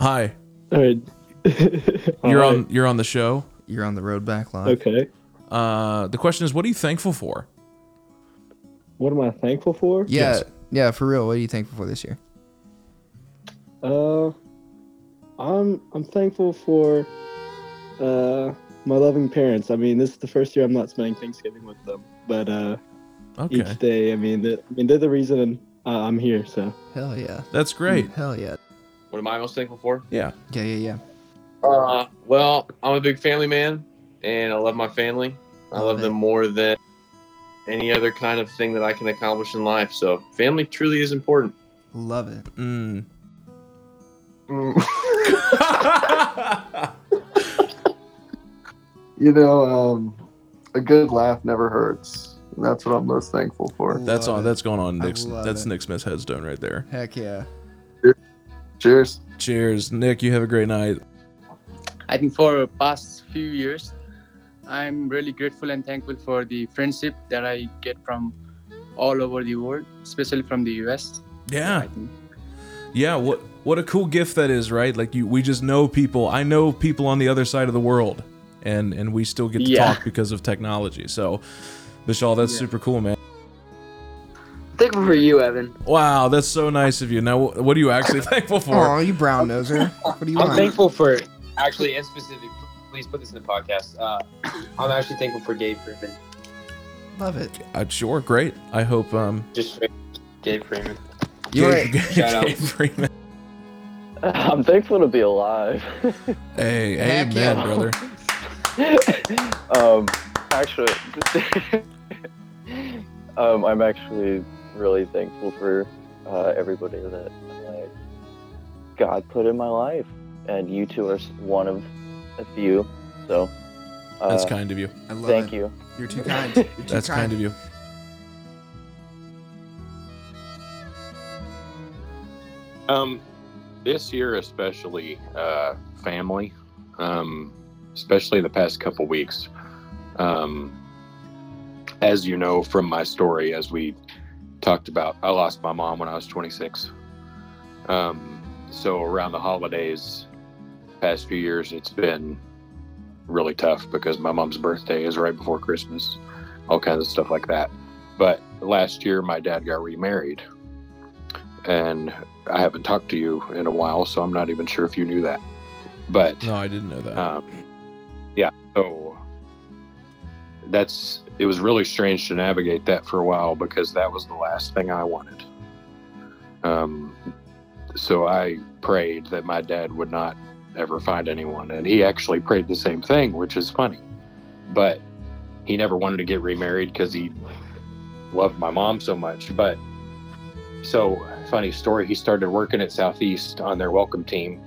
Hi. All right. You're Hi. on you're on the show. You're on the road back live. Okay. Uh, the question is, what are you thankful for? What am I thankful for? Yeah, Yes. yeah, for real. What are you thankful for this year? Uh, I'm I'm thankful for uh my loving parents. I mean, this is the first year I'm not spending Thanksgiving with them, but uh, Okay, each day, I mean, the, I mean, they're the reason uh, I'm here. So Hell yeah. that's great. Hell yeah. What am I most thankful for? Yeah. Yeah, yeah, yeah. Uh, well, I'm a big family man, and I love my family. I Love love it. them more than any other kind of thing that I can accomplish in life. So, family truly is important. Love it. Mm. You know, um, a good laugh never hurts. That's what I'm most thankful for. That's on. it. That's going on. Nick's. That's it. Nick Smith's headstone right there. Heck yeah. Cheers. Cheers, Nick. You have a great night. I think for past few years, I'm really grateful and thankful for the friendship that I get from all over the world, especially from the US. Yeah. Yeah. What What a cool gift that is, right? Like you, we just know people. I know people on the other side of the world, and and we still get to Yeah. talk because of technology. So, Bishal, that's Yeah. super cool, man. Thankful for you, Evan. Wow, that's so nice of you. Now, what are you actually thankful for? Oh, you brown noser. What do you I'm want? thankful for actually in specific. Please put this in the podcast. Uh, I'm actually thankful for Gabe Freeman. Love it. Uh, sure, great. I hope um. Just straight Gabe Freeman. You Gabe- are- Shout out. Gabe Freeman. I'm thankful to be alive. Hey, Heck amen, yeah. brother. um, actually, um, I'm actually really thankful for uh, everybody that uh, God put in my life, and you two are one of a few. So, uh, That's kind of you. I love thank it. you. You're too kind. You're too That's kind of you. Um, this year especially, uh, family, um, especially the past couple weeks. Um, as you know from my story, as we talked about, I lost my mom when I was 26. Um, so around the holidays, past few years, it's been really tough because my mom's birthday is right before Christmas, all kinds of stuff like that. But last year, my dad got remarried, and I haven't talked to you in a while, so I'm not even sure if you knew that. But No, I didn't know that. um, yeah, so that's it was really strange to navigate that for a while because that was the last thing I wanted. Um, so I prayed that my dad would not ever find anyone, and he actually prayed the same thing, which is funny. But he never wanted to get remarried because he loved my mom so much. But so funny story, he started working at Southeast on their welcome team,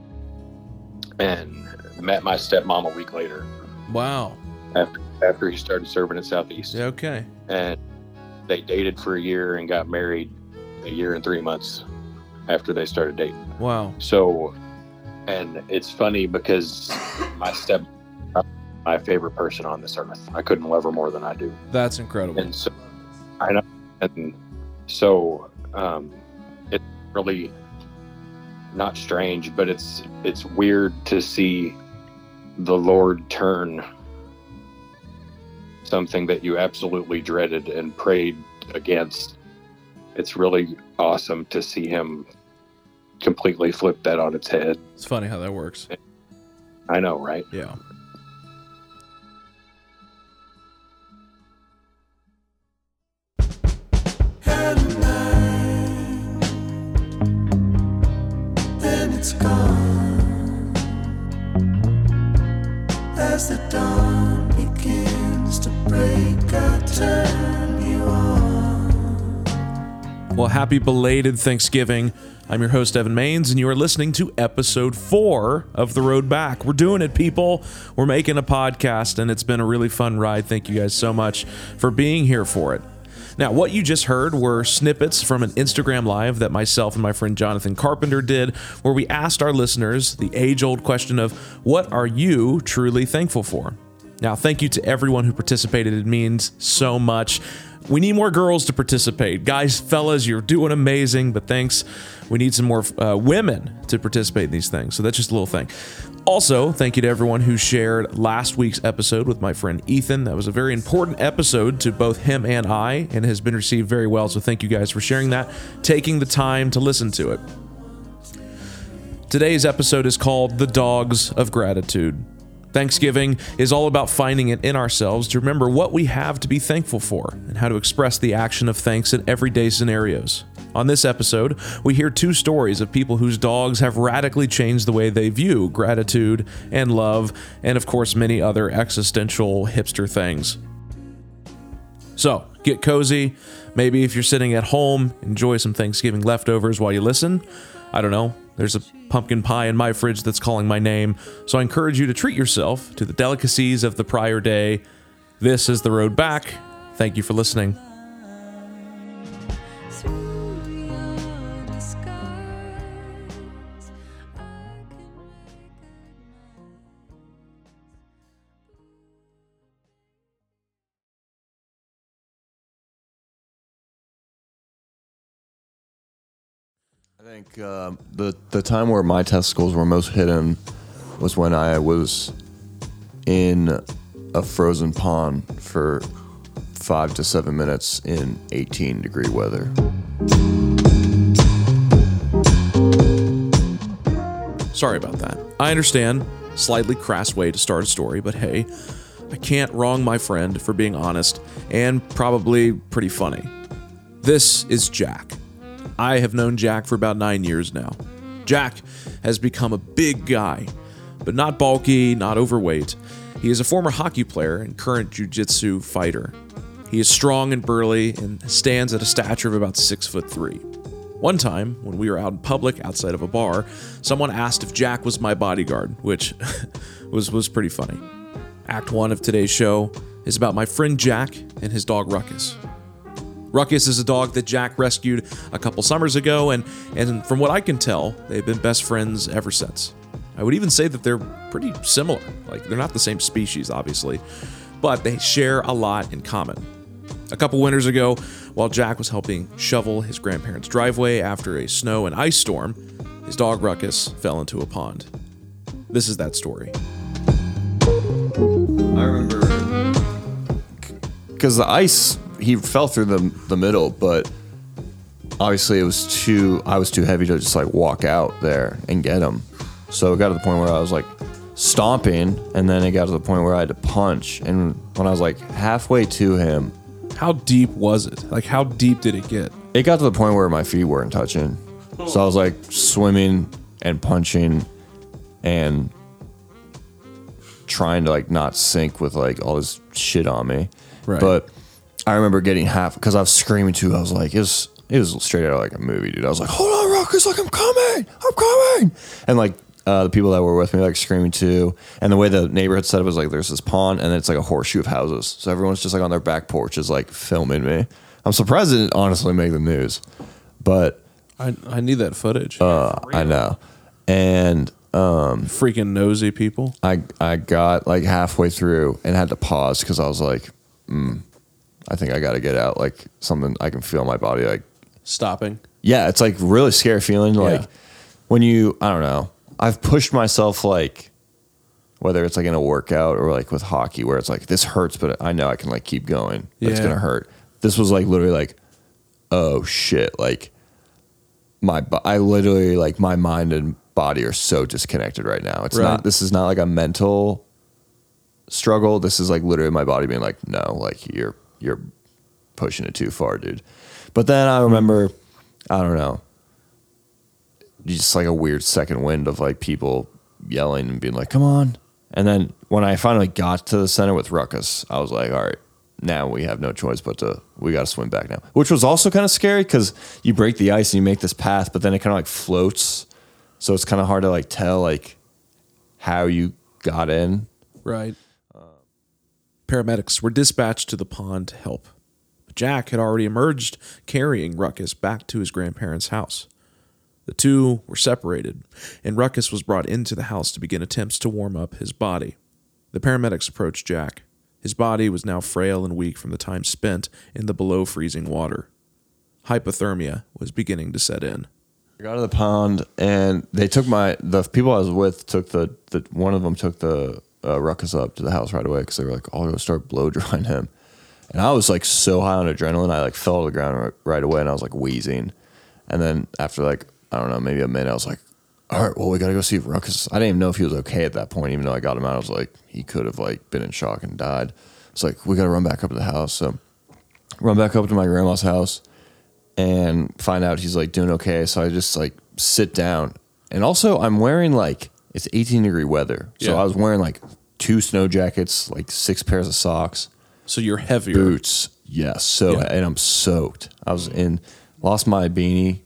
and met my stepmom a week later wow. after after he started serving at Southeast. Okay. And they dated for a year and got married a year and three months after they started dating. Wow. So, and it's funny because my step, my favorite person on this earth. I couldn't love her more than I do. That's incredible. And so, I know, and so um, it's really not strange, but it's it's weird to see the Lord turn something that you absolutely dreaded and prayed against. It's really awesome to see him completely flip that on its head. It's funny how that works. I know, right? Yeah. then it's gone. As the dawn Well, happy belated Thanksgiving. I'm your host, Evan Maines, and you are listening to episode four of The Road Back. We're doing it, people. We're making a podcast, and it's been a really fun ride. Thank you guys so much for being here for it. Now, what you just heard were snippets from an Instagram live that myself and my friend Jonathan Carpenter did, where we asked our listeners the age old question of what are you truly thankful for? Now, thank you to everyone who participated. It means so much. We need more girls to participate. Guys, fellas, you're doing amazing, but thanks. We need some more uh, women to participate in these things. So that's just a little thing. Also, thank you to everyone who shared last week's episode with my friend Ethan. That was a very important episode to both him and I, and has been received very well. So thank you guys for sharing that, taking the time to listen to it. Today's episode is called The Dogs of Gratitude. Thanksgiving is all about finding it in ourselves to remember what we have to be thankful for and how to express the action of thanks in everyday scenarios. On this episode, we hear two stories of people whose dogs have radically changed the way they view gratitude and love, and of course, many other existential hipster things. So, get cozy. Maybe if you're sitting at home, enjoy some Thanksgiving leftovers while you listen. I don't know. There's a pumpkin pie in my fridge that's calling my name, so I encourage you to treat yourself to the delicacies of the prior day. This is The Road Back. Thank you for listening. Think um, the the time where my testicles were most hidden was when I was in a frozen pond for five to seven minutes in 18 degree weather. Sorry about that. I understand. Slightly crass way to start a story, but hey, I can't wrong my friend for being honest and probably pretty funny. This is Jack. I have known Jack for about nine years now. Jack has become a big guy, but not bulky, not overweight. He is a former hockey player and current jiu-jitsu fighter. He is strong and burly and stands at a stature of about six foot three. One time, when we were out in public outside of a bar, someone asked if Jack was my bodyguard, which was, was pretty funny. Act one of today's show is about my friend Jack and his dog Ruckus. Ruckus is a dog that Jack rescued a couple summers ago, and, and from what I can tell, they've been best friends ever since. I would even say that they're pretty similar. Like, they're not the same species, obviously, but they share a lot in common. A couple winters ago, while Jack was helping shovel his grandparents' driveway after a snow and ice storm, his dog Ruckus fell into a pond. This is that story. I remember because the ice he fell through the the middle, but obviously it was too I was too heavy to just like walk out there and get him. So it got to the point where I was like stomping, and then it got to the point where I had to punch. And when I was like halfway to him, how deep was it? Like how deep did it get? It got to the point where my feet weren't touching. So I was like swimming and punching and trying to like not sink with like all this shit on me. Right. But I remember getting half because I was screaming too. I was like, it was it was straight out of like a movie, dude. I was like, hold on, Ruckus, like I'm coming, I'm coming, and like. Uh, the people that were with me like screaming too, and the way the neighborhood set up was like there's this pond and it's like a horseshoe of houses, so everyone's just like on their back porches like filming me. I'm surprised it didn't honestly make the news, but I I need that footage. uh, I know, and um, freaking nosy people. I I got like halfway through and had to pause because I was like, mm, I think I got to get out. Like something I can feel my body like Stopping. yeah, it's like really scary feeling. Like Yeah. when you, I don't know, I've pushed myself like, whether it's like in a workout or like with hockey, where it's like this hurts, but I know I can like keep going. But It's gonna hurt. This was like literally like, oh shit, like my, I literally like my mind and body are so disconnected right now. It's Right. not. This is not like a mental struggle. This is like literally my body being like, no, like you're you're pushing it too far, dude. But then I remember, I don't know, just like a weird second wind of like people yelling and being like, come on. And then when I finally got to the center with Ruckus, I was like, all right, now we have no choice but to, we got to swim back now. Which was also kind of scary because you break the ice and you make this path, but then it kind of like floats. So it's kind of hard to like tell like how you got in. Right. Paramedics were dispatched to the pond to help. Jack had already emerged carrying Ruckus back to his grandparents' house. The two were separated, and Ruckus was brought into the house to begin attempts to warm up his body. The paramedics approached Jack. His body was now frail and weak from the time spent in the below freezing water. Hypothermia was beginning to set in. I got to the pond and they took my the people I was with took the, the one of them took the uh, ruckus up to the house right away because they were like, "I'll go start blow drying him," and I was like so high on adrenaline, I like fell to the ground right, right away and I was like wheezing, and then after like I don't know maybe a minute I was like, "All right, well we got to go see if ruckus." I didn't even know if he was okay at that point, even though I got him out. I was like, he could have like been in shock and died. It's like we got to run back up to the house, so run back up to my grandma's house and find out he's like doing okay. So I just like sit down. And also I'm wearing like it's 18 degree weather. So Yeah. I was wearing like two snow jackets, like six pairs of socks. So you're heavier. Boots. Yes. So Yeah. and I'm soaked. I was in lost my beanie.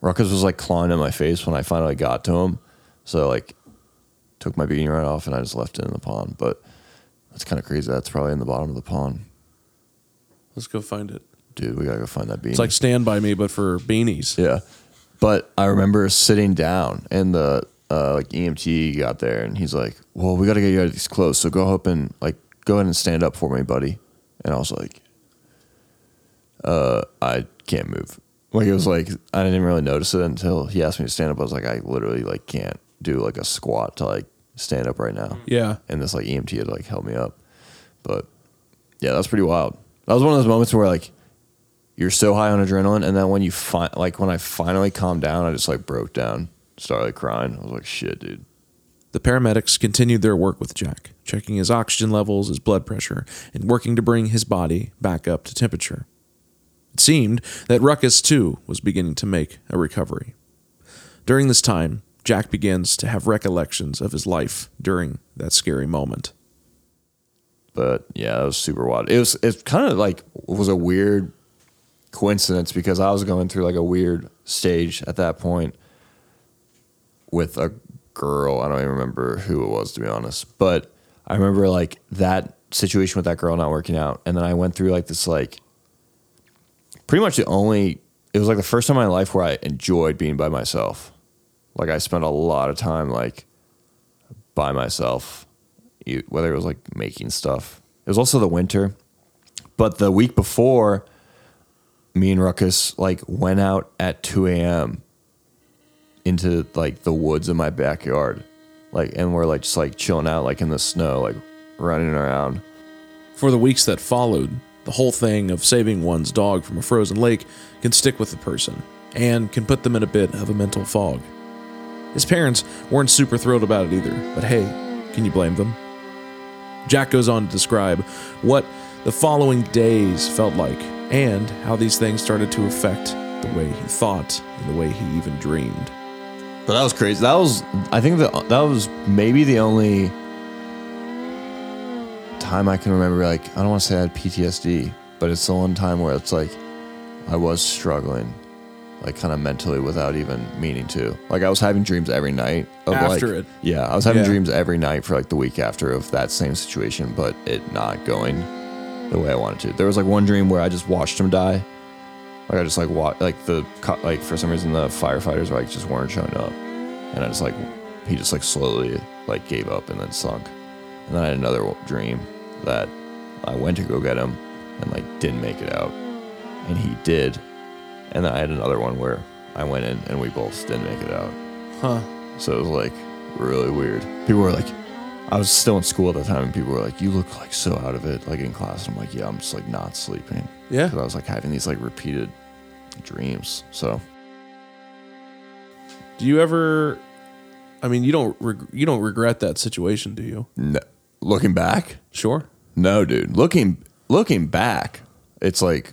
Ruckus was like clawing at my face when I finally got to him. So like took my beanie right off and I just left it in the pond. But that's kind of crazy. That's probably in the bottom of the pond. Let's go find it. Dude, we gotta go find that beanie. It's like Stand By Me, but for beanies. Yeah. But I remember sitting down and the uh, like EMT got there and he's like, Well, we gotta get you out of these clothes. So go up and like go ahead and stand up for me, buddy. And I was like, uh, I can't move. Like it was like I didn't really notice it until he asked me to stand up. I was like, I literally like can't do like a squat to like stand up right now. Yeah. And this like EMT had like held me up. But yeah, that was pretty wild. That was one of those moments where like you're so high on adrenaline, and then when you find like when I finally calmed down, I just like broke down, started crying. I was like, shit, dude. The paramedics continued their work with Jack, checking his oxygen levels, his blood pressure, and working to bring his body back up to temperature. It seemed that Ruckus, too, was beginning to make a recovery. During this time, Jack begins to have recollections of his life during that scary moment. But yeah, that was super wild. It was it kind of like was a weird coincidence because I was going through like a weird stage at that point with a girl. I don't even remember who it was to be honest, but I remember like that situation with that girl not working out, and then I went through like this like pretty much the only. It was like the first time in my life where I enjoyed being by myself. Like I spent a lot of time like by myself, whether it was like making stuff. It was also the winter, but the week before, me and Ruckus like went out at two a.m. into like the woods in my backyard, like, and we're like just like chilling out, like in the snow, like running around. For the weeks that followed, the whole thing of saving one's dog from a frozen lake can stick with the person and can put them in a bit of a mental fog. His parents weren't super thrilled about it either, but hey, can you blame them? Jack goes on to describe what the following days felt like and how these things started to affect the way he thought and the way he even dreamed. But that was crazy. That was, I think that that was maybe the only time I can remember. Like, I don't want to say I had PTSD, but it's the one time where it's like I was struggling, like kind of mentally without even meaning to. Like, I was having dreams every night of After like, it. Yeah, I was having Yeah. dreams every night for like the week after of that same situation, but it not going the way I wanted to. There was like one dream where I just watched him die. Like I just like watch like the co- like for some reason the firefighters like just weren't showing up, and I just like he just like slowly like gave up and then sunk. And then I had another dream that I went to go get him and like didn't make it out, and he did. And then I had another one where I went in and we both didn't make it out. Huh. So it was like really weird. People were like, I was still in school at the time, and people were like, "You look like so out of it, like in class." And I'm like, "Yeah, I'm just like not sleeping." Yeah. because I was like having these like repeated dreams. So Do you ever I mean, you don't reg- you don't regret that situation, do you? no, looking back, Sure. no, dude. Looking looking back, it's like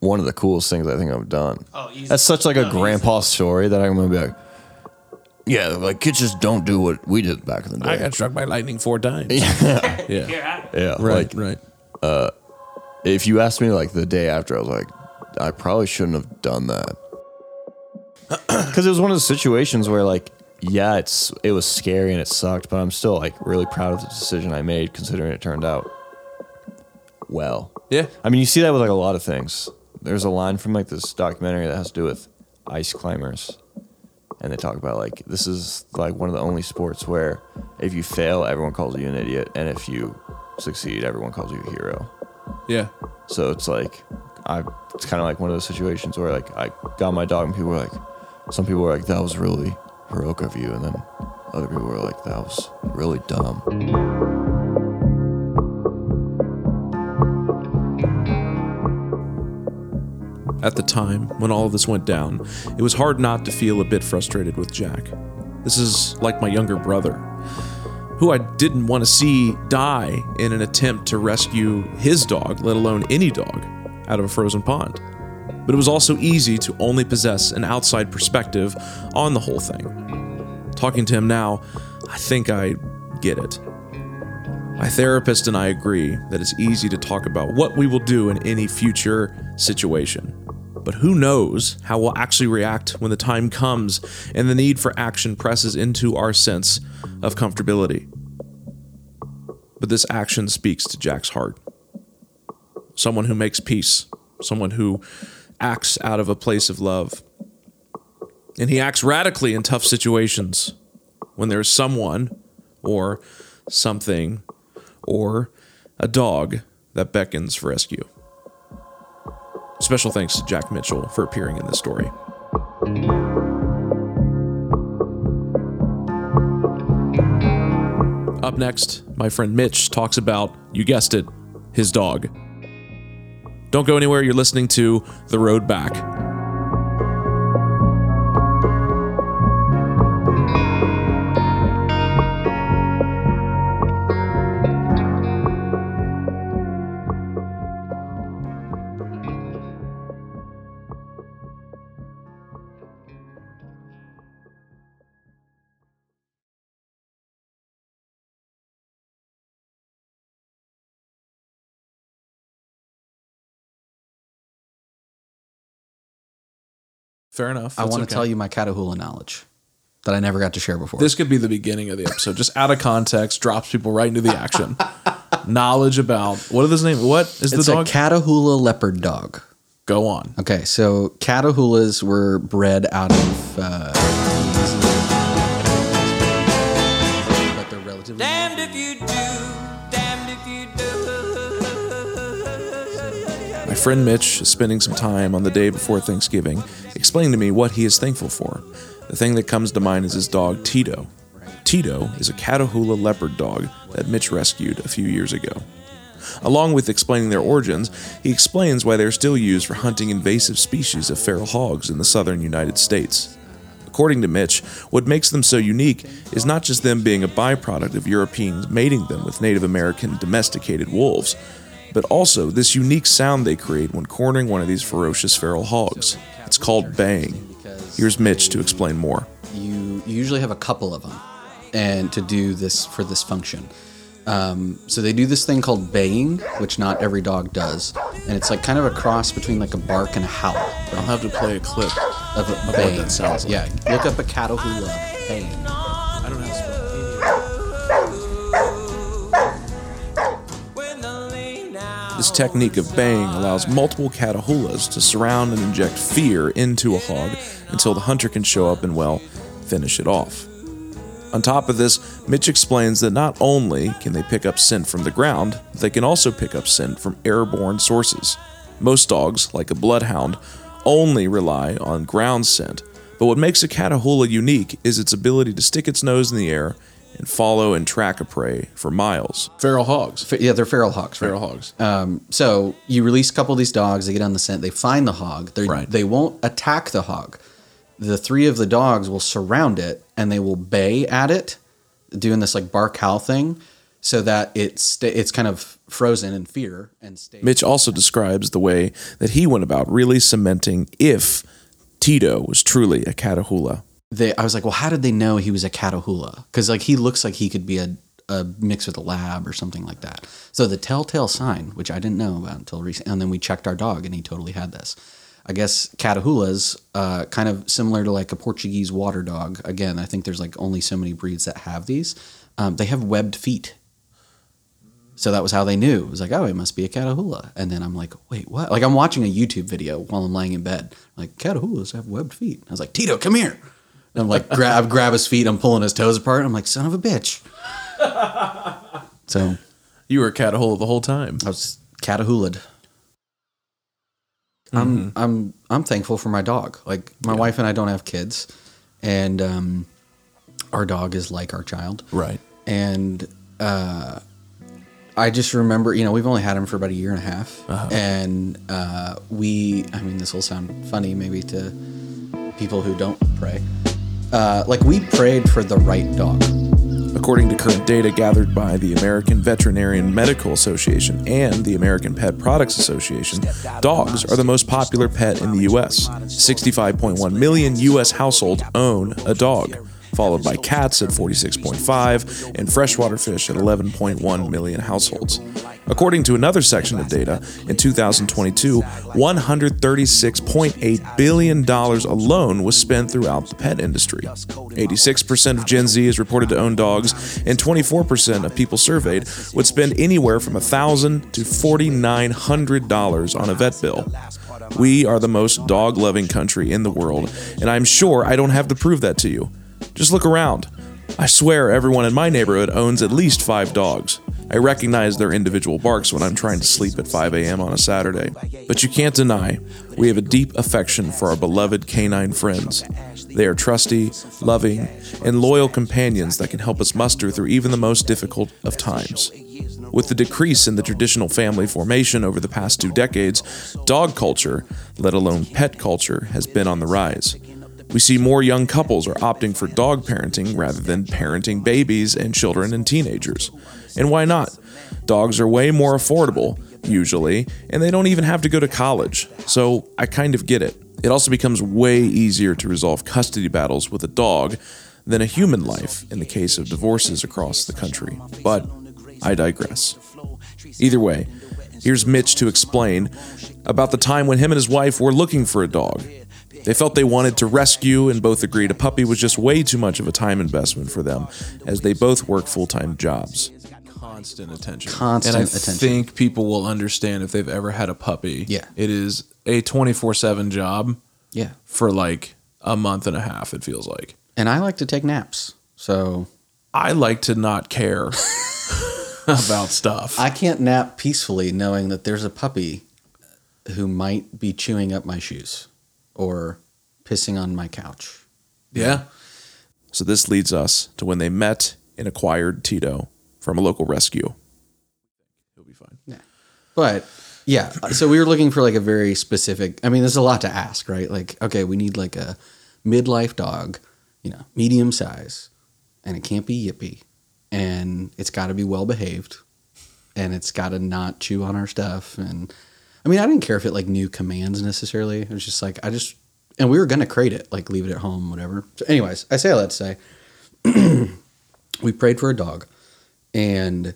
one of the coolest things I think I've done. Oh, easy. That's such like a No, easy. grandpa story that I'm gonna be like, yeah, like kids just don't do what we did back in the day. I got struck by lightning four times. Yeah. yeah. Yeah, Right, like, right. Uh, if you asked me like the day after, I was like, I probably shouldn't have done that because it was one of those situations where like, yeah, it's it was scary and it sucked, but I'm still like really proud of the decision I made considering it turned out well. Yeah. I mean, you see that with like a lot of things. There's a line from like this documentary that has to do with ice climbers, and they talk about like this is like one of the only sports where if you fail, everyone calls you an idiot, and if you succeed, everyone calls you a hero. Yeah. So it's like I it's kind of like one of those situations where like I got my dog and people were like some people were like that was really heroic of you and then other people were like that was really dumb. At the time, when all of this went down, it was hard not to feel a bit frustrated with Jack. This is like my younger brother, who I didn't want to see die in an attempt to rescue his dog, let alone any dog, out of a frozen pond. But it was also easy to only possess an outside perspective on the whole thing. Talking to him now, I think I get it. My therapist and I agree that it's easy to talk about what we will do in any future situation. But who knows how we'll actually react when the time comes and the need for action presses into our sense of comfortability. But this action speaks to Jack's heart. Someone who makes peace, someone who acts out of a place of love. And he acts radically in tough situations when there's someone or something or a dog that beckons for rescue. Special thanks to Jack Mitchell for appearing in this story. Up next, my friend Mitch talks about, you guessed it, his dog. Don't go anywhere, you're listening to The Road Back. Fair enough. I That's want okay. to tell you my Catahoula knowledge that I never got to share before. This could be the beginning of the episode. Just out of context, drops people right into the action. Knowledge about what is his name? What is it's the dog? It's a Catahoula leopard dog. Go on. Okay, so Catahoulas were bred out of. Uh, but they're relatively. Damned if you do, damned if you do. My friend Mitch is spending some time on the day before Thanksgiving explaining to me what he is thankful for. The thing that comes to mind is his dog, Tito. Tito is a Catahoula leopard dog that Mitch rescued a few years ago. Along with explaining their origins, he explains why they're still used for hunting invasive species of feral hogs in the southern United States. According to Mitch, what makes them so unique is not just them being a byproduct of Europeans mating them with Native American domesticated wolves, but also this unique sound they create when cornering one of these ferocious feral hogs. It's called baying. Here's Mitch to explain more. you you usually have a couple of them and to do this for this function um, so they do this thing called baying which not every dog does and it's like kind of a cross between like a bark and a howl I'll have to play a clip of a what baying that sounds like. yeah look up a catahoula baying This technique of baying allows multiple catahoulas to surround and inject fear into a hog until the hunter can show up and, well, finish it off. On top of this, Mitch explains that not only can they pick up scent from the ground, they can also pick up scent from airborne sources. Most dogs, like a bloodhound, only rely on ground scent, but what makes a catahoula unique is its ability to stick its nose in the air and follow and track a prey for miles. Feral hogs. Fe- yeah they're feral hogs right? Feral hogs. Um, so you release a couple of these dogs, they get on the scent, they find the hog. They Right. they won't attack the hog. The three of the dogs will surround it and they will bay at it, doing this like bark howl thing, so that it's sta it's kind of frozen in fear and stays. Mitch also describes the way that he went about really cementing if Tito was truly a catahoula. They, I was like, well, how did they know he was a Catahoula? Because like he looks like he could be a, a mix with a lab or something like that. So the telltale sign, which I didn't know about until recently, and then we checked our dog and he totally had this. I guess Catahoulas, uh, kind of similar to like a Portuguese water dog. Again, I think there's like only so many breeds that have these. Um, they have webbed feet. So that was how they knew. It was like, oh, it must be a Catahoula. And then I'm like, wait, what? Like I'm watching a YouTube video while I'm laying in bed. Like Catahoulas have webbed feet. I was like, Tito, come here. I'm like, grab grab his feet. I'm pulling his toes apart. I'm like, son of a bitch. So You were a Catahoula the whole time. I was Catahoula'd. I'm I'm I'm thankful for my dog. Like my wife and I don't have kids, and um, our dog is like our child. Right. And uh, I just remember, you know, we've only had him for about a year and a half, and uh, we. I mean, this will sound funny maybe to people who don't pray. Uh, like we prayed for the right dog. According to current data gathered by the American Veterinarian Medical Association and the American Pet Products Association, dogs are the most popular pet in the U.S. 65.1 million U.S. households own a dog, followed by cats at 46.5 and freshwater fish at 11.1 million households. According to another section of data, in 2022, $136.8 billion alone was spent throughout the pet industry. 86% of Gen Z is reported to own dogs, and 24% of people surveyed would spend anywhere from 1,000 to $4,900 on a vet bill. We are the most dog loving country in the world, and I'm sure I don't have to prove that to you. Just look around. I swear everyone in my neighborhood owns at least five dogs. I recognize their individual barks when I'm trying to sleep at 5 a.m. on a Saturday. But you can't deny, we have a deep affection for our beloved canine friends. They are trusty, loving, and loyal companions that can help us muster through even the most difficult of times. With the decrease in the traditional family formation over the past two decades, dog culture, let alone pet culture, has been on the rise. We see more young couples are opting for dog parenting rather than parenting babies and children and teenagers. And why not? Dogs are way more affordable, usually, and they don't even have to go to college. So I kind of get it. It also becomes way easier to resolve custody battles with a dog than a human life in the case of divorces across the country. But I digress. Either way, here's Mitch to explain about the time when him and his wife were looking for a dog. They felt they wanted to rescue and both agreed a puppy was just way too much of a time investment for them, as they both work full time jobs. Constant attention. Constant and I attention. think people will understand if they've ever had a puppy. Yeah. It is a 24 7 job. Yeah. For like a month and a half, it feels like. And I like to take naps, so I like to not care about stuff. I can't nap peacefully knowing that there's a puppy who might be chewing up my shoes or pissing on my couch. Yeah. So this leads us to when they met and acquired Tito from a local rescue. He'll be fine. Yeah. But yeah, so we were looking for like a very specific. I mean, there's a lot to ask, right? Like, okay, we need like a midlife dog, you know, medium size, and it can't be yippy, and it's got to be well behaved, and it's got to not chew on our stuff. And I mean, I didn't care if it like knew commands necessarily. It was just like I just, and we were gonna crate it, like leave it at home, whatever. So, anyways, I say all that to say, we prayed for a dog, and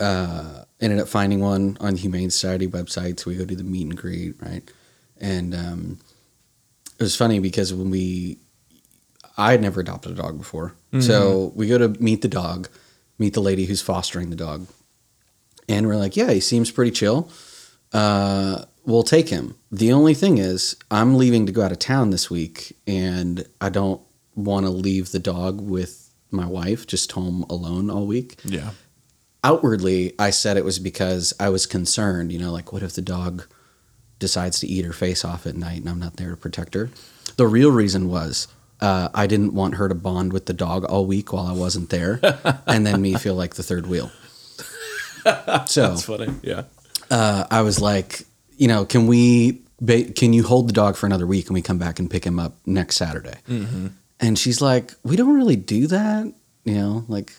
uh, ended up finding one on the Humane Society website. So we go do the meet and greet, right? And um, it was funny because when we, I had never adopted a dog before. So we go to meet the dog, meet the lady who's fostering the dog. And we're like, yeah, he seems pretty chill. Uh, we'll take him. The only thing is, I'm leaving to go out of town this week, and I don't want to leave the dog with my wife just home alone all week Yeah. outwardly I said it was because I was concerned, you know, like what if the dog decides to eat her face off at night and I'm not there to protect her? The real reason was uh, I didn't want her to bond with the dog all week while I wasn't there and then me feel like the third wheel. So That's funny. Yeah. Uh, I was like, you know, can we, ba- can you hold the dog for another week and we come back and pick him up next Saturday? Mm-hmm. And she's like, we don't really do that, you know, like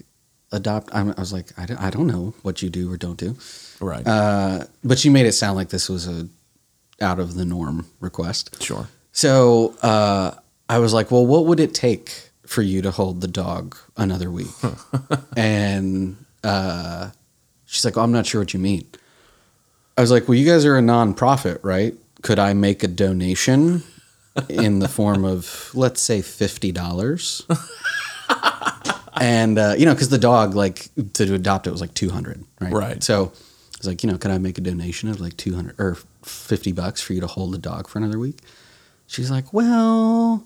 adopt. I'm, I was like, I don't, I don't know what you do or don't do. Right. Uh, but she made it sound like this was a out of the norm request. Sure. So uh, I was like, well, what would it take for you to hold the dog another week? and uh, she's like, well, I'm not sure what you mean. I was like, well, you guys are a nonprofit, right? Could I make a donation in the form of, let's say, fifty dollars? and uh, you know, because the dog, like to adopt it, was like two hundred, right? Right. So I was like, you know, could I make a donation of like two hundred or fifty bucks for you to hold the dog for another week? She's like, well,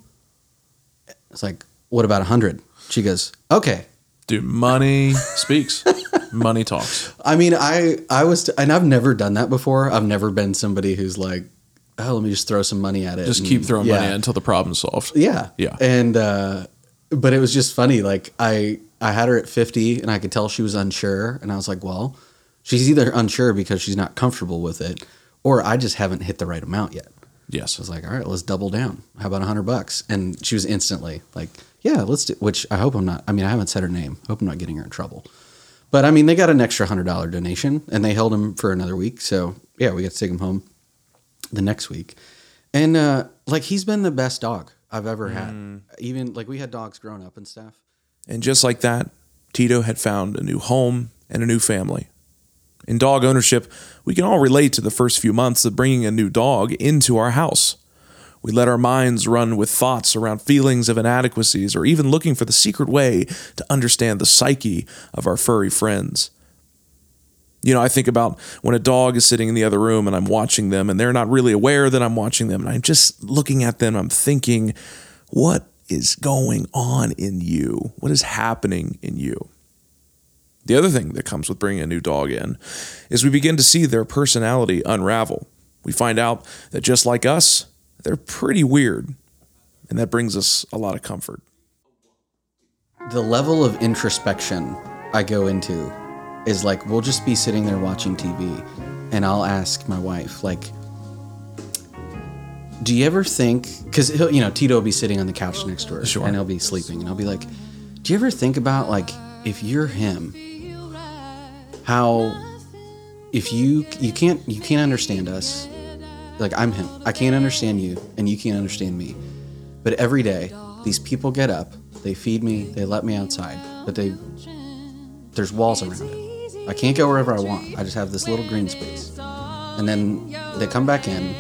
It's like, what about a hundred? She goes, okay. Dude, money speaks. money talks. I mean, I I was, and I've never done that before. I've never been somebody who's like, oh, let me just throw some money at it. Just and- keep throwing money yeah. in until the problem's solved. Yeah. Yeah. And uh but it was just funny. Like I I had her at 50 and I could tell she was unsure and I was like, well, she's either unsure because she's not comfortable with it or I just haven't hit the right amount yet. Yes. I was like, all right, let's double down. How about a hundred bucks? And she was instantly like, yeah, let's do, which I hope I'm not, I mean, I haven't said her name. Hope I'm not getting her in trouble. But I mean, they got an extra hundred dollar donation and they held him for another week. So yeah, we got to take him home the next week. And uh, like he's been the best dog I've ever had. Even like we had dogs growing up and stuff. And just like that, Tito had found a new home and a new family. In dog ownership, we can all relate to the first few months of bringing a new dog into our house. We let our minds run with thoughts around feelings of inadequacies or even looking for the secret way to understand the psyche of our furry friends. You know, I think about when a dog is sitting in the other room and I'm watching them and they're not really aware that I'm watching them and I'm just looking at them, I'm thinking, what is going on in you? What is happening in you? The other thing that comes with bringing a new dog in is we begin to see their personality unravel. We find out that just like us, they're pretty weird, and that brings us a lot of comfort. The level of introspection I go into is like we'll just be sitting there watching TV and I'll ask my wife like do you ever think because he'll you know Tito will be sitting on the couch next to her Sure. and he'll be sleeping and I'll be like do you ever think about like if you're him how if you you can't you can't understand us like I'm him. I can't understand you and you can't understand me. But every day these people get up they feed me they let me outside but they there's walls around it. I can't go wherever I want. I just have this little green space. And then they come back in.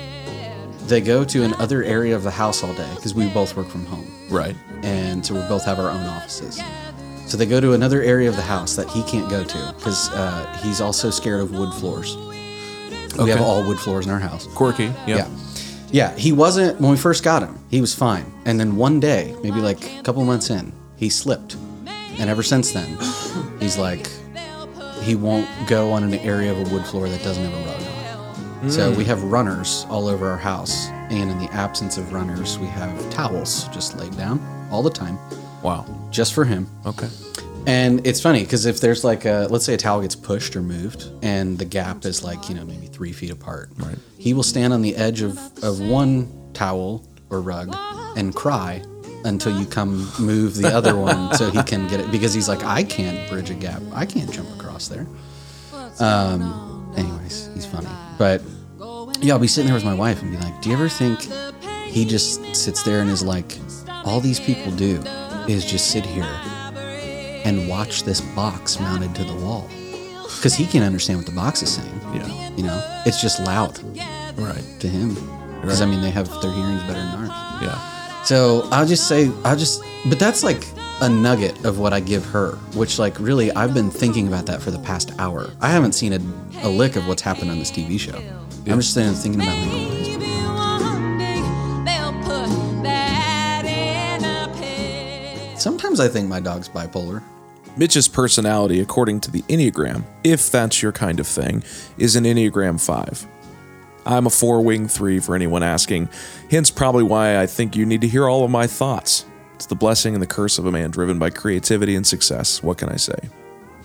They go to another area of the house all day because we both work from home. Right. and so we both have our own offices. So they go to another area of the house that he can't go to because uh, he's also scared of wood floors we have all wood floors in our house Quirky. Yeah. yeah. Yeah, he wasn't when we first got him. He was fine. And then one day, maybe like a couple months in, he slipped. And ever since then, he's like he won't go on an area of a wood floor that doesn't have a rug on it. So Mm. we have runners all over our house, and in the absence of runners, we have towels just laid down all the time. Wow. Just for him. Okay. And it's funny because if there's like a, let's say a towel gets pushed or moved and the gap is like, you know, maybe three feet apart, right. he will stand on the edge of, of one towel or rug and cry until you come move the other one so he can get it because he's like, I can't bridge a gap. I can't jump across there. Um, anyways, he's funny. But yeah, I'll be sitting there with my wife and be like, Do you ever think he just sits there and is like, All these people do is just sit here and watch this box mounted to the wall? Because he can't understand what the box is saying. Yeah. You know, it's just loud. Right. To him. Because, I mean, they have their hearing's better than ours. Yeah. So I'll just say, I'll just, but that's like a nugget of what I give her, which, like, really, I've been thinking about that for the past hour. I haven't seen a, a lick of what's happened on this TV show. I'm just sitting thinking about, like, sometimes I think my dog's bipolar. Mitch's personality, according to the Enneagram, if that's your kind of thing, is an Enneagram 5. I'm a four wing three for anyone asking, hence probably why I think you need to hear all of my thoughts. It's the blessing and the curse of a man driven by creativity and success. What can I say?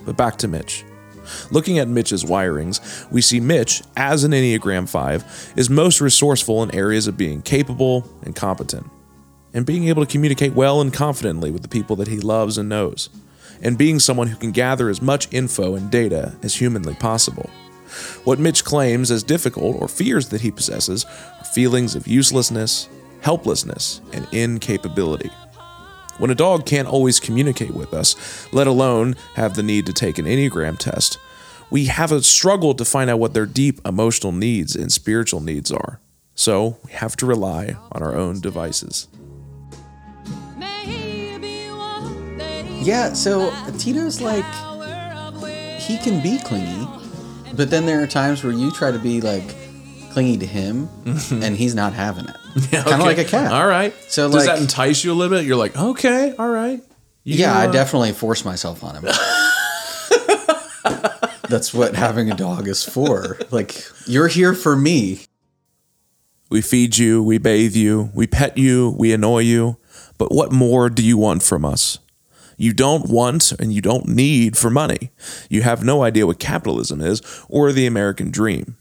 But back to Mitch. Looking at Mitch's wirings, we see Mitch, as an Enneagram 5, is most resourceful in areas of being capable and competent, and being able to communicate well and confidently with the people that he loves and knows, and being someone who can gather as much info and data as humanly possible. What Mitch claims as difficult or fears that he possesses are feelings of uselessness, helplessness, and incapability. When a dog can't always communicate with us, let alone have the need to take an Enneagram test, we have a struggle to find out what their deep emotional needs and spiritual needs are. So we have to rely on our own devices. Yeah, so Tito's like, he can be clingy, but then there are times where you try to be like clingy to him, and he's not having it. Yeah, kind of okay. like a cat. All right. So does like, that entice you a little bit? You're like, okay, all right. You, yeah, I uh, definitely force myself on him. That's what having a dog is for. Like you're here for me. We feed you, we bathe you, we pet you, we annoy you. But what more do you want from us? You don't want and you don't need for money. You have no idea what capitalism is or the American dream.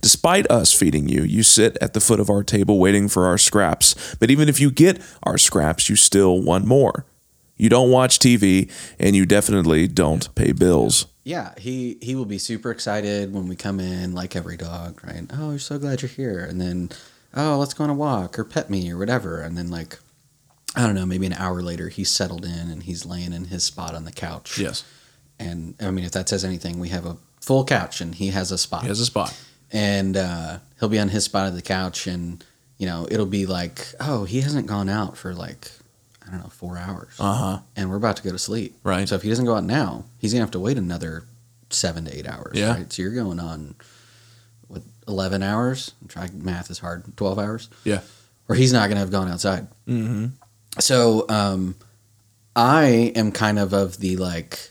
Despite us feeding you, you sit at the foot of our table waiting for our scraps. But even if you get our scraps, you still want more. You don't watch TV and you definitely don't pay bills. Yeah, he he will be super excited when we come in, like every dog, right? Oh, we're so glad you're here, and then oh, let's go on a walk or pet me or whatever, and then like I don't know, maybe an hour later he's settled in and he's laying in his spot on the couch. Yes. and I mean if that says anything, we have a full couch and he has a spot. He has a spot. and uh, he'll be on his spot of the couch, and you know it'll be like, oh, he hasn't gone out for like I don't know four hours, Uh huh. and we're about to go to sleep. Right. So if he doesn't go out now, he's gonna have to wait another seven to eight hours. Yeah. Right. So you're going on what eleven hours? Try math is hard. Twelve hours. Yeah. Or he's not gonna have gone outside. Mm-hmm. So um, I am kind of of the like.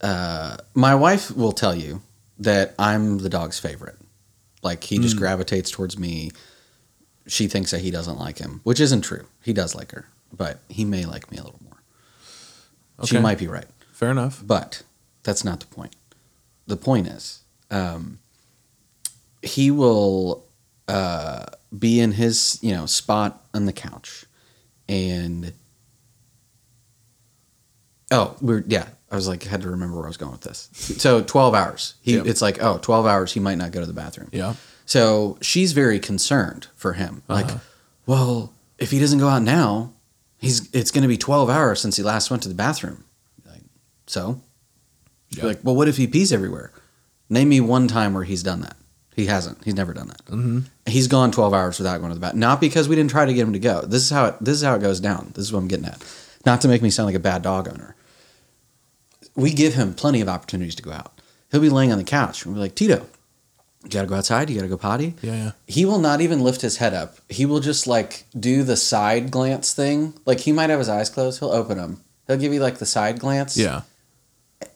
Uh, my wife will tell you that I'm the dog's favorite. Like he just Mm. gravitates towards me. She thinks that he doesn't like him, which isn't true. He does like her, but he may like me a little more. She might be right. Fair enough. But that's not the point. The point is, um, he will uh, be in his you know spot on the couch, and oh, we're yeah. I was like, had to remember where I was going with this. So twelve hours. He, Yep. it's like, oh, 12 hours. He might not go to the bathroom. Yeah. So she's very concerned for him. Like, Uh-huh. well, if he doesn't go out now, he's it's going to be 12 hours since he last went to the bathroom. Like, so, She'd like, well, what if he pees everywhere? Name me one time where he's done that. He hasn't. He's never done that. Mm-hmm. He's gone 12 hours without going to the bathroom. Not because we didn't try to get him to go. This is how it, this is how it goes down. This is what I'm getting at. Not to make me sound like a bad dog owner. We give him plenty of opportunities to go out. He'll be laying on the couch and we're like, Tito, you got to go outside. You got to go potty. Yeah, yeah. He will not even lift his head up. He will just like do the side glance thing. Like he might have his eyes closed. He'll open them. He'll give you like the side glance. Yeah.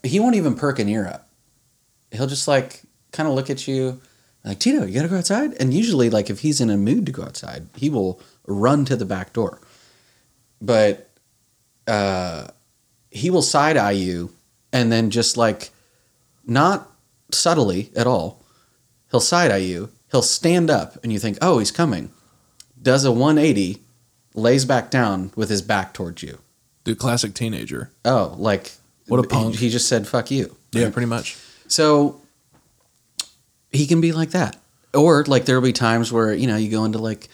He won't even perk an ear up. He'll just like kind of look at you like, Tito, you got to go outside. And usually, like if he's in a mood to go outside, he will run to the back door. But uh, he will side eye you and then just like not subtly at all. He'll side eye you. He'll stand up and you think, oh, he's coming. Does a 180, lays back down with his back towards you. The classic teenager. Oh, like What a he- punk. He, just said, fuck you. Yeah, pretty much. So he can be like that. Or like there'll be times where, you know, you go into like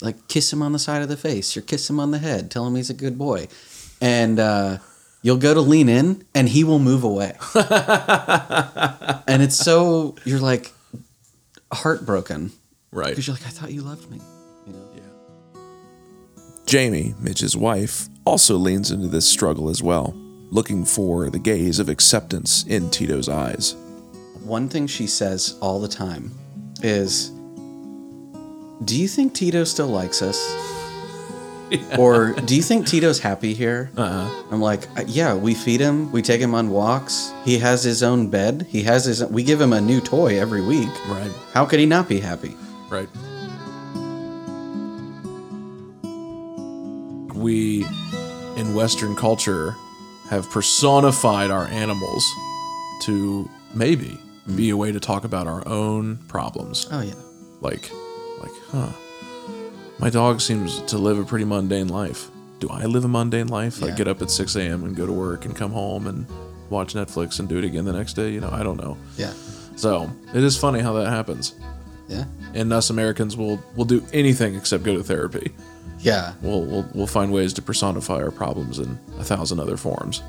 like kiss him on the side of the face or kiss him on the head, tell him he's a good boy. And uh you'll go to lean in and he will move away. and it's so you're like heartbroken. Right. Because you're like, I thought you loved me. Yeah. Jamie, Mitch's wife, also leans into this struggle as well, looking for the gaze of acceptance in Tito's eyes. One thing she says all the time is, Do you think Tito still likes us? Or do you think Tito's happy here? Uh-huh. I'm like, "Uh, yeah, we feed him, we take him on walks. He has his own bed. He has his. We give him a new toy every week. Right. How could he not be happy? Right. We, in Western culture, have personified our animals to maybe be a way to talk about our own problems. Oh yeah. Like, like, huh? My dog seems to live a pretty mundane life. Do I live a mundane life? I get up at 6 a.m. and go to work and come home and watch Netflix and do it again the next day. You know, I don't know. Yeah. So it is funny how that happens. Yeah. And us Americans will will do anything except go to therapy. Yeah. We'll we'll, we'll find ways to personify our problems in a thousand other forms.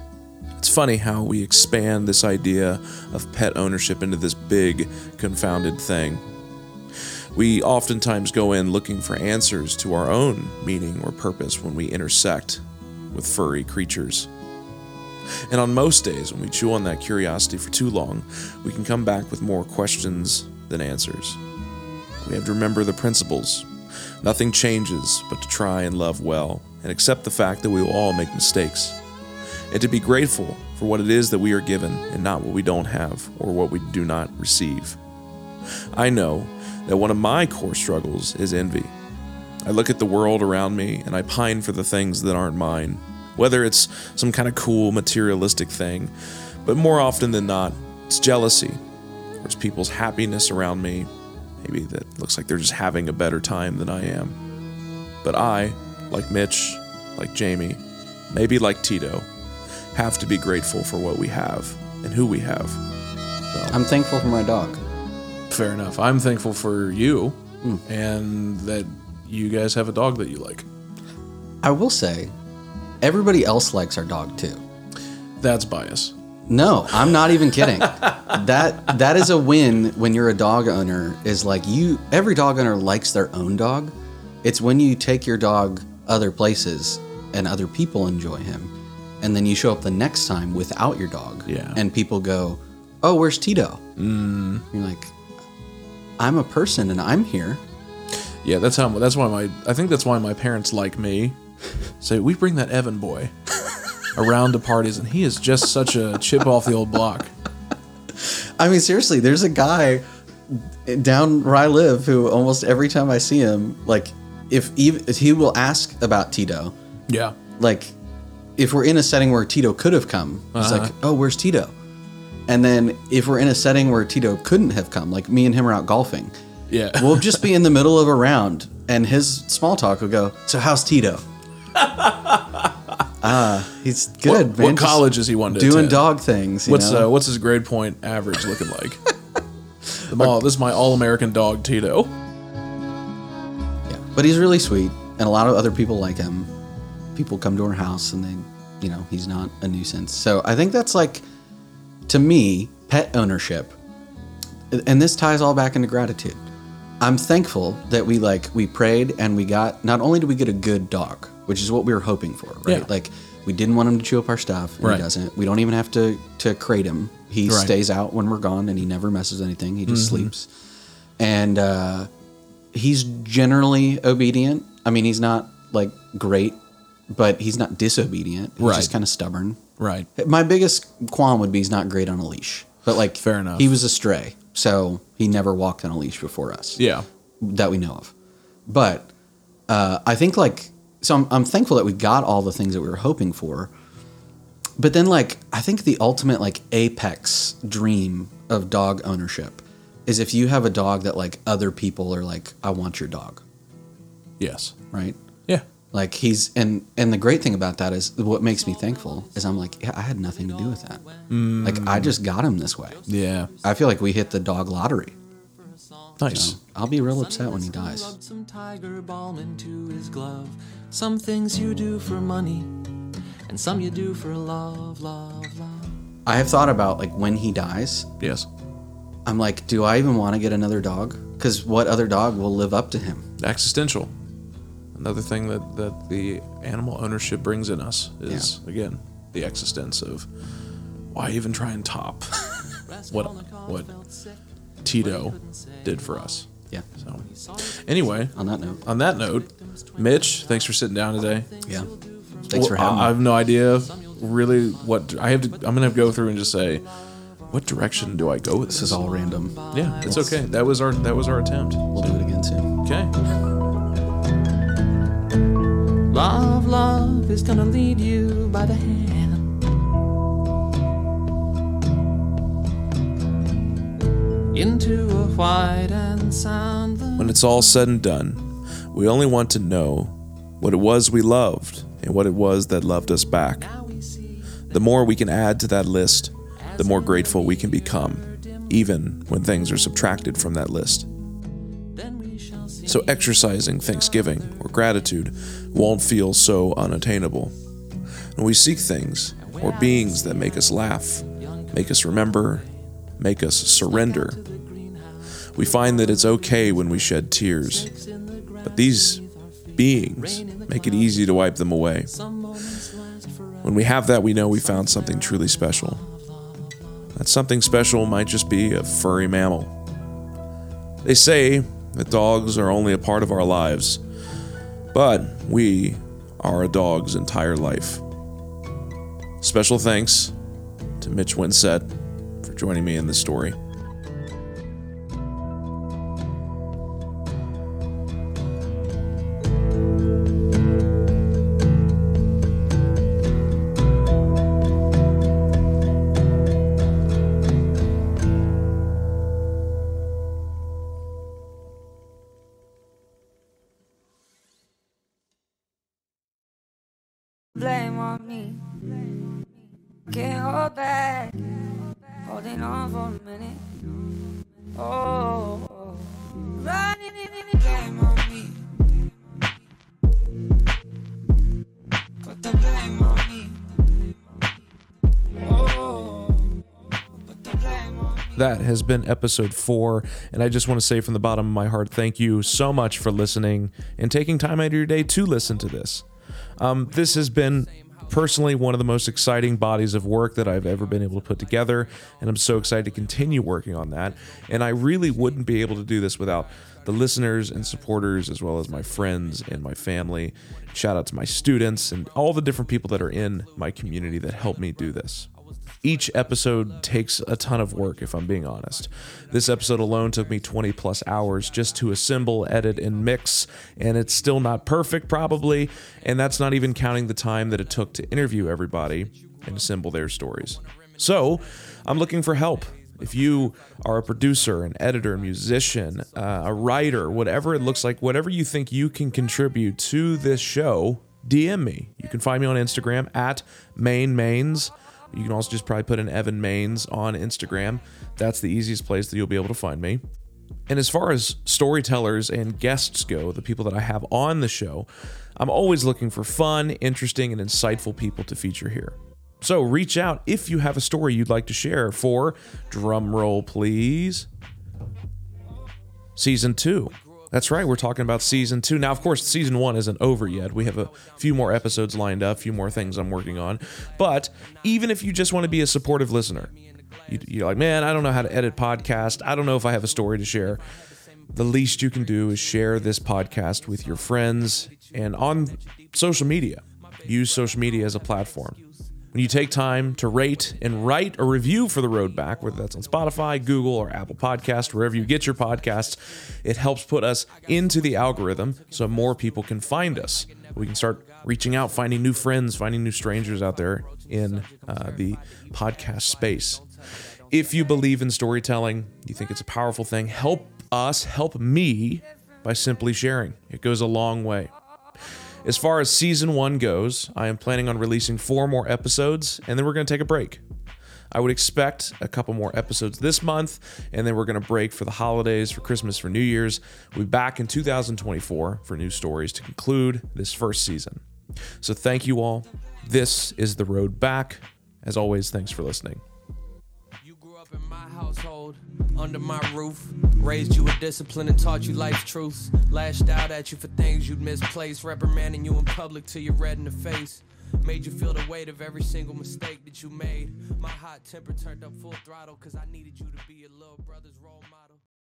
It's funny how we expand this idea of pet ownership into this big, confounded thing. We oftentimes go in looking for answers to our own meaning or purpose when we intersect with furry creatures. And on most days, when we chew on that curiosity for too long, we can come back with more questions than answers. we have to remember the principles. Nothing changes but to try and love well and accept the fact that we will all make mistakes. And to be grateful for what it is that we are given and not what we don't have or what we do not receive. I know that one of my core struggles is envy. I look at the world around me and I pine for the things that aren't mine, whether it's some kind of cool materialistic thing, but more often than not, it's jealousy, it's people's happiness around me. Maybe that looks like they're just having a better time than I am. But I, like Mitch, like Jamie, maybe like Tito, have to be grateful for what we have and who we have. I'm thankful for my dog. Fair enough. I'm thankful for you Hmm. and that you guys have a dog that you like. I will say, everybody else likes our dog too. That's bias. No, I'm not even kidding. that that is a win when you're a dog owner. Is like you. Every dog owner likes their own dog. It's when you take your dog other places and other people enjoy him, and then you show up the next time without your dog. Yeah. And people go, "Oh, where's Tito?" Mm. You're like, "I'm a person and I'm here." Yeah, that's how. That's why my. I think that's why my parents like me. Say we bring that Evan boy around to parties, and he is just such a chip off the old block. I mean, seriously, there's a guy down where I live who almost every time I see him, like, if even if he will ask about Tito, Yeah. like, if we're in a setting where Tito could have come, he's Uh-huh. like, "Oh, where's Tito?" And then if we're in a setting where Tito couldn't have come, like me and him are out golfing, Yeah. we'll just be in the middle of a round, and his small talk will go, "So how's Tito?" Ah, he's good. What, man. what college is he to doing dog things? you What's know? uh, what's his grade point average looking like? All, this is my all American dog Tito. Yeah, but he's really sweet, and a lot of other people like him. People come to our house, and they, you know, he's not a nuisance. So I think that's like, to me, pet ownership. And this ties all back into gratitude. I'm thankful that we like we prayed and we got. Not only did we get a good dog, which is what we were hoping for, right? Yeah. Like we didn't want him to chew up our stuff, and Right. he doesn't. We don't even have to to crate him. He Right. stays out when we're gone, and he never messes anything. He just Mhm. sleeps. And uh, he's generally obedient. I mean, he's not like great, but he's not disobedient. He's Right. just kind of stubborn. Right. My biggest qualm would be he's not great on a leash. But like, fair enough. He was a stray, so he never walked on a leash before us. Yeah. that we know of. But uh, I think like, so I'm, I'm thankful that we got all the things that we were hoping for. But then like, I think the ultimate like apex dream of dog ownership is if you have a dog that like other people are like, I want your dog. Yes. Right. Yeah. Like he's and and the great thing about that is what makes me thankful is I'm like yeah I had nothing to do with that. Like I just got him this way. Yeah. I feel like we hit the dog lottery. Nice. So, I'll be real upset when he dies. Some tiger balm into his glove. Some things you do for money, and some you do for love, love, love. I have thought about like when he dies. Yes. I'm like, do I even want to get another dog? Because what other dog will live up to him? Existential. Another thing that, that the animal ownership brings in us is again the existence of why even try and top what what Tito did for us. Yeah. So anyway, on that note, on that note, Mitch, thanks for sitting down today. Yeah. Thanks for having I, I have no idea really what I have to. I'm gonna to go through and just say, what direction do I go with this? This is all random. Yeah, it's okay. That was our that was our attempt. We'll do it again soon. Okay. Love, love is gonna lead you by the hand. Into a and sound. When it's all said and done, we only want to know what it was we loved and what it was that loved us back. The more we can add to that list, the more grateful we can become, even when things are subtracted from that list. So, exercising thanksgiving or gratitude won't feel so unattainable. When we seek things or beings that make us laugh, make us remember, make us surrender, we find that it's okay when we shed tears, but these beings make it easy to wipe them away. When we have that, we know we found something truly special. That something special might just be a furry mammal. They say that dogs are only a part of our lives, but we are a dog's entire life. Special thanks to Mitch Winsett for joining me in this story. Been episode four, and I just want to say from the bottom of my heart, thank you so much for listening and taking time out of your day to listen to this. Um, this has been personally one of the most exciting bodies of work that I've ever been able to put together, and I'm so excited to continue working on that. And I really wouldn't be able to do this without the listeners and supporters, as well as my friends and my family. Shout out to my students and all the different people that are in my community that help me do this. Each episode takes a ton of work, if I'm being honest. This episode alone took me 20 plus hours just to assemble, edit, and mix, and it's still not perfect, probably. And that's not even counting the time that it took to interview everybody and assemble their stories. So, I'm looking for help. If you are a producer, an editor, musician, uh, a writer, whatever it looks like, whatever you think you can contribute to this show, DM me. You can find me on Instagram at mainmains. You can also just probably put in Evan Mains on Instagram. That's the easiest place that you'll be able to find me. And as far as storytellers and guests go, the people that I have on the show, I'm always looking for fun, interesting, and insightful people to feature here. So reach out if you have a story you'd like to share for drumroll, please. Season two. That's right, we're talking about season two. Now, of course, season one isn't over yet. We have a few more episodes lined up, a few more things I'm working on. But even if you just want to be a supportive listener, you, you're like, man, I don't know how to edit podcast. I don't know if I have a story to share. The least you can do is share this podcast with your friends and on social media. Use social media as a platform. When you take time to rate and write a review for the road back, whether that's on Spotify, Google, or Apple Podcast, wherever you get your podcasts, it helps put us into the algorithm so more people can find us. We can start reaching out, finding new friends, finding new strangers out there in uh, the podcast space. If you believe in storytelling, you think it's a powerful thing, help us, help me by simply sharing. It goes a long way. As far as season one goes, I am planning on releasing four more episodes, and then we're going to take a break. I would expect a couple more episodes this month, and then we're going to break for the holidays, for Christmas, for New Year's. We'll be back in 2024 for new stories to conclude this first season. So thank you all. This is The Road Back. As always, thanks for listening. Household, under my roof. Raised you with discipline and taught you life's truths. Lashed out at you for things you'd misplaced. Reprimanding you in public till you're red in the face. Made you feel the weight of every single mistake that you made. My hot temper turned up full throttle cause I needed you to be a little brother's.